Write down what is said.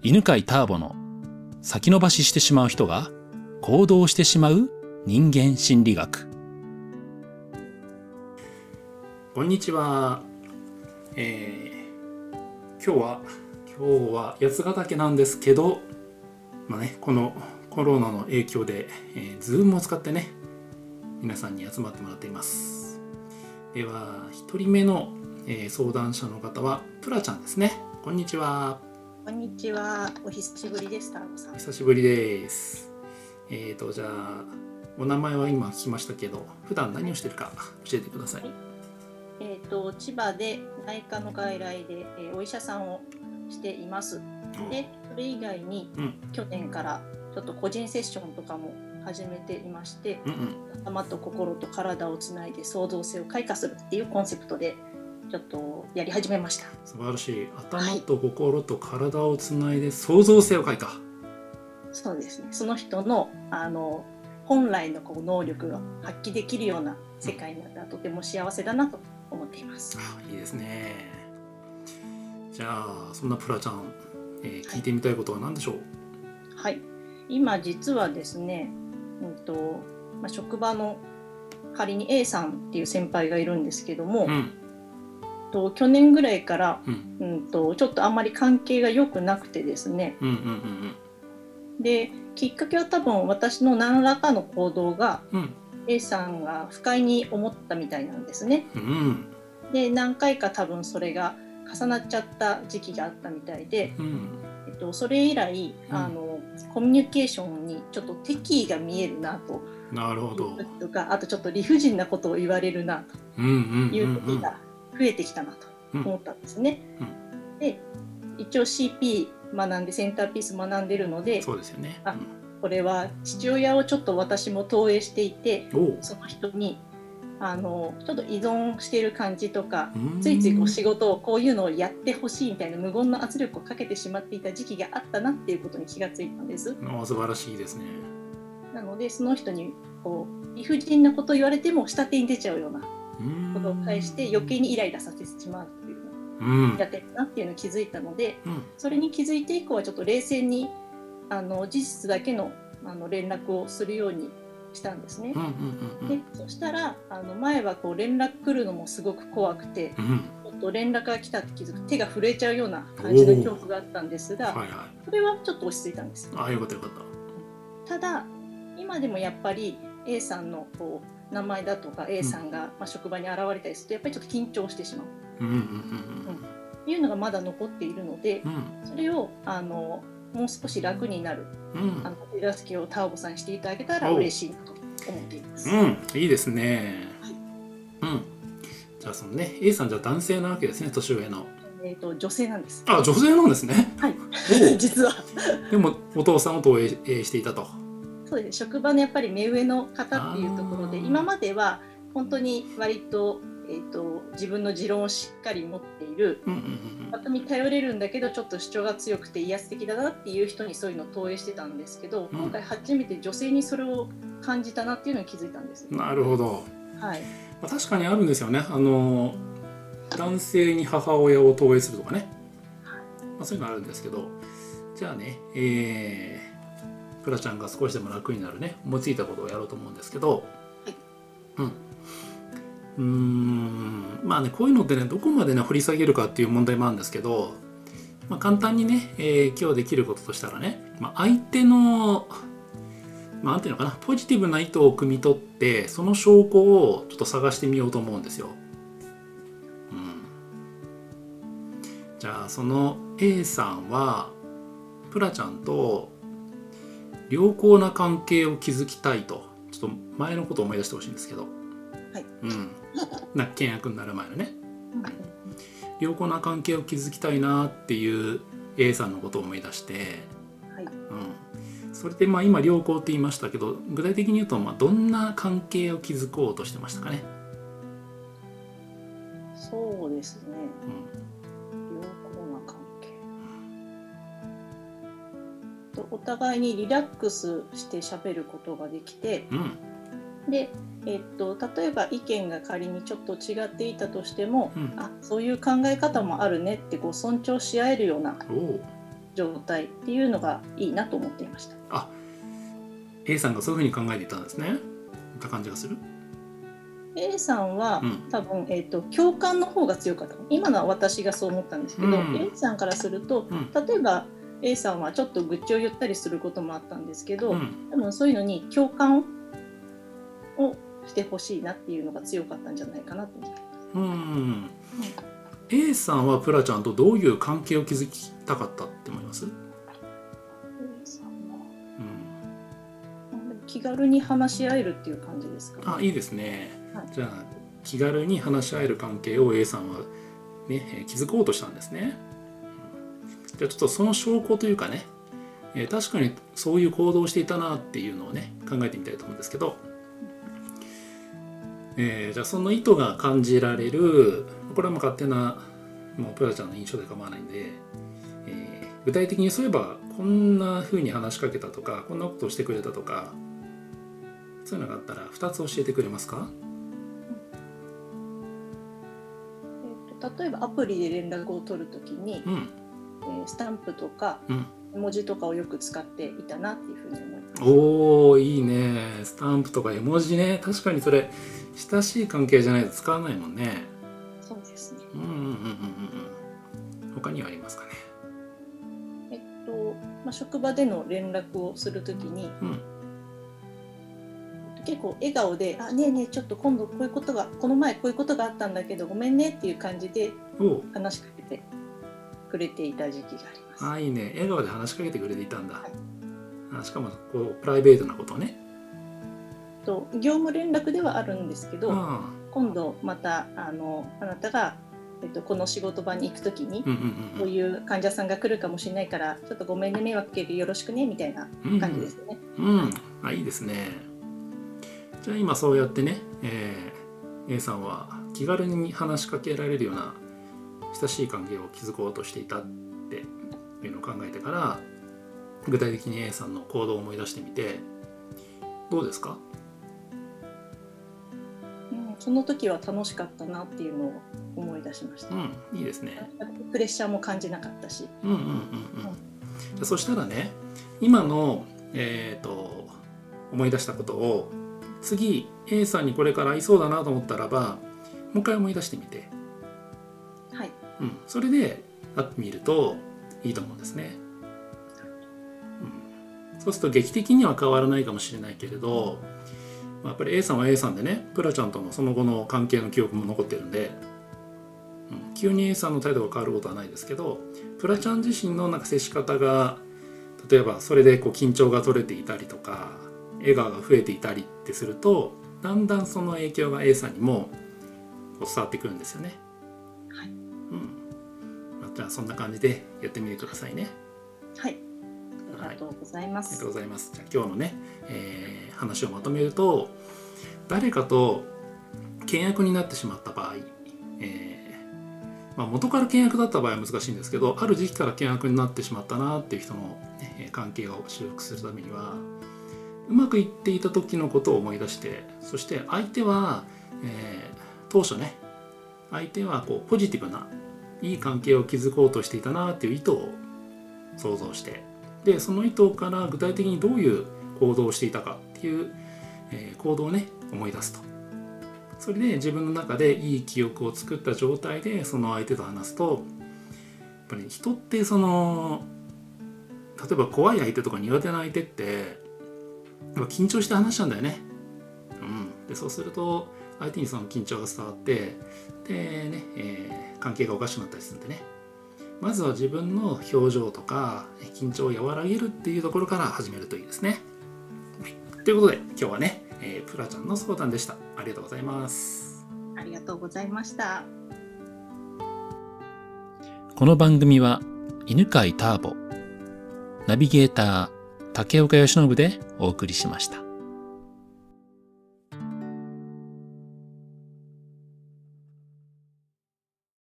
犬飼ターボの先延ばししてしまう人が行動してしまう人間心理学。こんにちは、えー、今日は今日は八ヶ岳なんですけどまあねこのコロナの影響で、えー、ズームを使ってね皆さんに集まってもらっています。では1人目の、えー、相談者の方はプラちゃんですね。こんにちは。こんにちは。お久しぶりです。タさん。久しぶりです。えっ、ー、とじゃあお名前は今聞きましたけど、普段何をしてるか教えてください。はい、えっ、ー、と千葉で内科の外来で、えー、お医者さんをしています。で、それ以外に、うん、去年からちょっと個人セッションとかも始めていまして、うんうん、頭と心と体をつないで創造性を開花するっていうコンセプトでちょっとやり始めました。素晴らしい。頭と心と体をつないで創造性を書いた、はい、そうですね。その人のあの本来のこう能力が発揮できるような世界になった。らとても幸せだなと思っています、あいいですね。じゃあそんなプラちゃん、えー、聞いてみたいことは何でしょう？はい、今実はですね、うんとまあ、職場の仮に A さんっていう先輩がいるんですけども、うんと去年ぐらいから、うん、うんとちょっとあんまり関係が良くなくてですね、うんうんうんうん、できっかけは多分私の何らかの行動が、うん、A さんが不快に思ったみたいなんですね。うん、で何回か多分それが重なっちゃった時期があったみたいで、うん、えっと、それ以来、あのコミュニケーションにちょっと敵意が見えるなと。なるほど。とかあとちょっと理不尽なことを言われるなということが増えてきたなと思ったんですね。うん、で一応 CP 学んでセンターピース学んでるのでそうですよね、あこれは父親をちょっと私も投影していてその人にあのちょっと依存している感じとかついついこう仕事をこういうのをやってほしいみたいな無言の圧力をかけてしまっていた時期があったなっていうことに気がついたんです。素晴らしいですね。なのでその人にこう理不尽なことを言われても下手に出ちゃうようなことして余計にイライラさせてしまうっていうのをやってるなっていうのを気づいたので、うん、それに気づいて以降はちょっと冷静にあの事実だけのあの連絡をするようにしたんですね。でそしたらあの前はこう連絡来るのもすごく怖くて、うん、ちょっと連絡が来たって気づく手が震えちゃうような感じの恐怖があったんですが、はいはい、それはちょっと落ち着いたんです。あよかったよかった。ただ今でもやっぱり A さんのこう名前だとか A さんが、まあ、職場に現れたりするとやっぱりちょっと緊張してしまう。っていうのがまだ残っているので、うん、それをあのもう少し楽になる、うん、あの手助けをターボさんしていただけたら嬉しいなと思っています。うん、いいですね。はい、うん。じゃあそのね A さんじゃ男性なわけですね年上の。えっ、と女性なんです。あ女性なんですね。はい。実は。でもお父さんを投影していたと。そうです職場のやっぱり目上の方っていうところで今までは本当に割と,、えーと、自分の持論をしっかり持っている後に頼れるんだけどちょっと主張が強くて威圧的だなっていう人にそういうのを投影してたんですけど、うん、今回初めて女性にそれを感じたなっていうのに気づいたんです、なるほど、はい。まあ、確かにあるんですよね。あの男性に母親を投影するとかね、はい。まあ、そういうのあるんですけど。じゃあねえークラちゃんが少しでも楽になるね。思いついたことをやろうと思うんですけど、はい、うん。うん。まあねこういうのってねどこまでね掘り下げるかっていう問題もあるんですけど、まあ、簡単にね、えー、今日できることとしたらね、まあ、相手のまあ、なんていうのかな。ポジティブな意図を汲み取ってその証拠をちょっと探してみようと思うんですよ。うん、じゃあその A さんはプラちゃんと良好な関係を築きたいと。ちょっと前のことを思い出してほしいんですけど、はい。うん、な契約になる前のね、良好な関係を築きたいなっていう A さんのことを思い出して、はい。うん、それでまあ今良好って言いましたけど具体的に言うとまあどんな関係を築こうとしてましたかね。そうですね、うんお互いにリラックスして喋ることができて、うん、で、えっと、例えば意見が仮にちょっと違っていたとしても、うん、あそういう考え方もあるねってこう尊重し合えるような状態っていうのがいいなと思っていました。あ A さんがそういうふうに考えていたんですね。た感じがする。A さんは、うん、多分、えーと、共感の方が強かった。今のは私がそう思ったんですけど、うん、A さんからすると、うん、例えば A さんはちょっと愚痴を言ったりすることもあったんですけど、うん、多分そういうのに共感をしてほしいなっていうのが強かったんじゃないかなと思って。うん。A さんはプラちゃんとどういう関係を築きたかったって思います ?A さんは、うん、気軽に話し合えるっていう感じですか、ね、あいいですね、はい、じゃあ気軽に話し合える関係を A さんは、ね、築こうとしたんですね、うん、じゃあちょっとその証拠というかね、えー、確かにそういう行動をしていたなっていうのをね考えてみたいと思うんですけどえー、じゃあその意図が感じられるこれはもう勝手なもうプラちゃんの印象で構わないんで、えー、具体的にそういえばこんな風に話しかけたとかこんなことをしてくれたとかそういうのがあったら2つ教えてくれますか、え例えばアプリで連絡を取るときに、うん、えー、スタンプとか、うん。文字とかをよく使っていたなっていうふうに思います。おおいいね。スタンプとか絵文字ね。確かにそれ親しい関係じゃないと使わないもんね。そうですね。うんうんうんうんうん他にはありますかね？えっと、まあ、職場での連絡をするときに、うん、結構笑顔で「あねえねえちょっと今度こういうことがこの前こういうことがあったんだけどごめんね」っていう感じで話しかけてくれていた時期があります。あいいね。笑顔で話しかけてくれていたんだ、はい、あしかもこうプライベートなことをねと業務連絡ではあるんですけど、今度またあのあなたが、えっと、この仕事場に行く時に、こういう患者さんが来るかもしれないからちょっとごめんね迷惑かけるよろしくねみたいな感じですね。うん、うん、あいいですね。じゃあ今そうやってね、えー、A さんは気軽に話しかけられるような親しい関係を築こうとしていたっていうのを考えてから具体的に A さんの行動を思い出してみてどうですか？その時は楽しかったなっていうのを思い出しました。うん、いいですね。プレッシャーも感じなかったし。うんうんうんうん。うん、そしたらね、今のえっ、ー、と思い出したことを次 A さんにこれから合いそうだなと思ったらば、もう一回思い出してみて。はい。うん、それで会ってみるといいと思うんですね。うん、そうすると劇的には変わらないかもしれないけれど。やっぱり A さんは A さんでねプラちゃんとのその後の関係の記憶も残ってるんで、うん、急に A さんの態度が変わることはないですけどプラちゃん自身のなんか接し方が例えばそれでこう緊張が取れていたりとか笑顔が増えていたりってするとだんだんその影響が A さんにも伝わってくるんですよね。はい。じゃあそんな感じでやってみてくださいね。はい。ありがとうございます。ありがとうございます。じゃあ今日のね、えー、話をまとめると誰かと契約になってしまった場合、えーまあ、元から契約だった場合は難しいんですけどある時期から契約になってしまったなっていう人の、ね、関係を修復するためにはうまくいっていた時のことを思い出してそして相手は、えー、当初ね相手はこうポジティブないい関係を築こうとしていたなっていう意図を想像して。でその意図から具体的にどういう行動をしていたかっていう、えー、行動をね思い出すと。それで自分の中でいい記憶を作った状態でその相手と話すとやっぱり人ってその例えば怖い相手とか苦手な相手ってやっぱ緊張して話しちゃうんだよね。うん、でそうすると相手にその緊張が伝わってでね、えー、関係がおかしくなったりするんでねまずは自分の表情とか緊張を和らげるっていうところから始めるといいですね。はい、ということで今日はね、えー、プラちゃんの相談でした。ありがとうございます。ありがとうございました。この番組は犬飼ターボ、ナビゲーター竹岡由伸でお送りしました。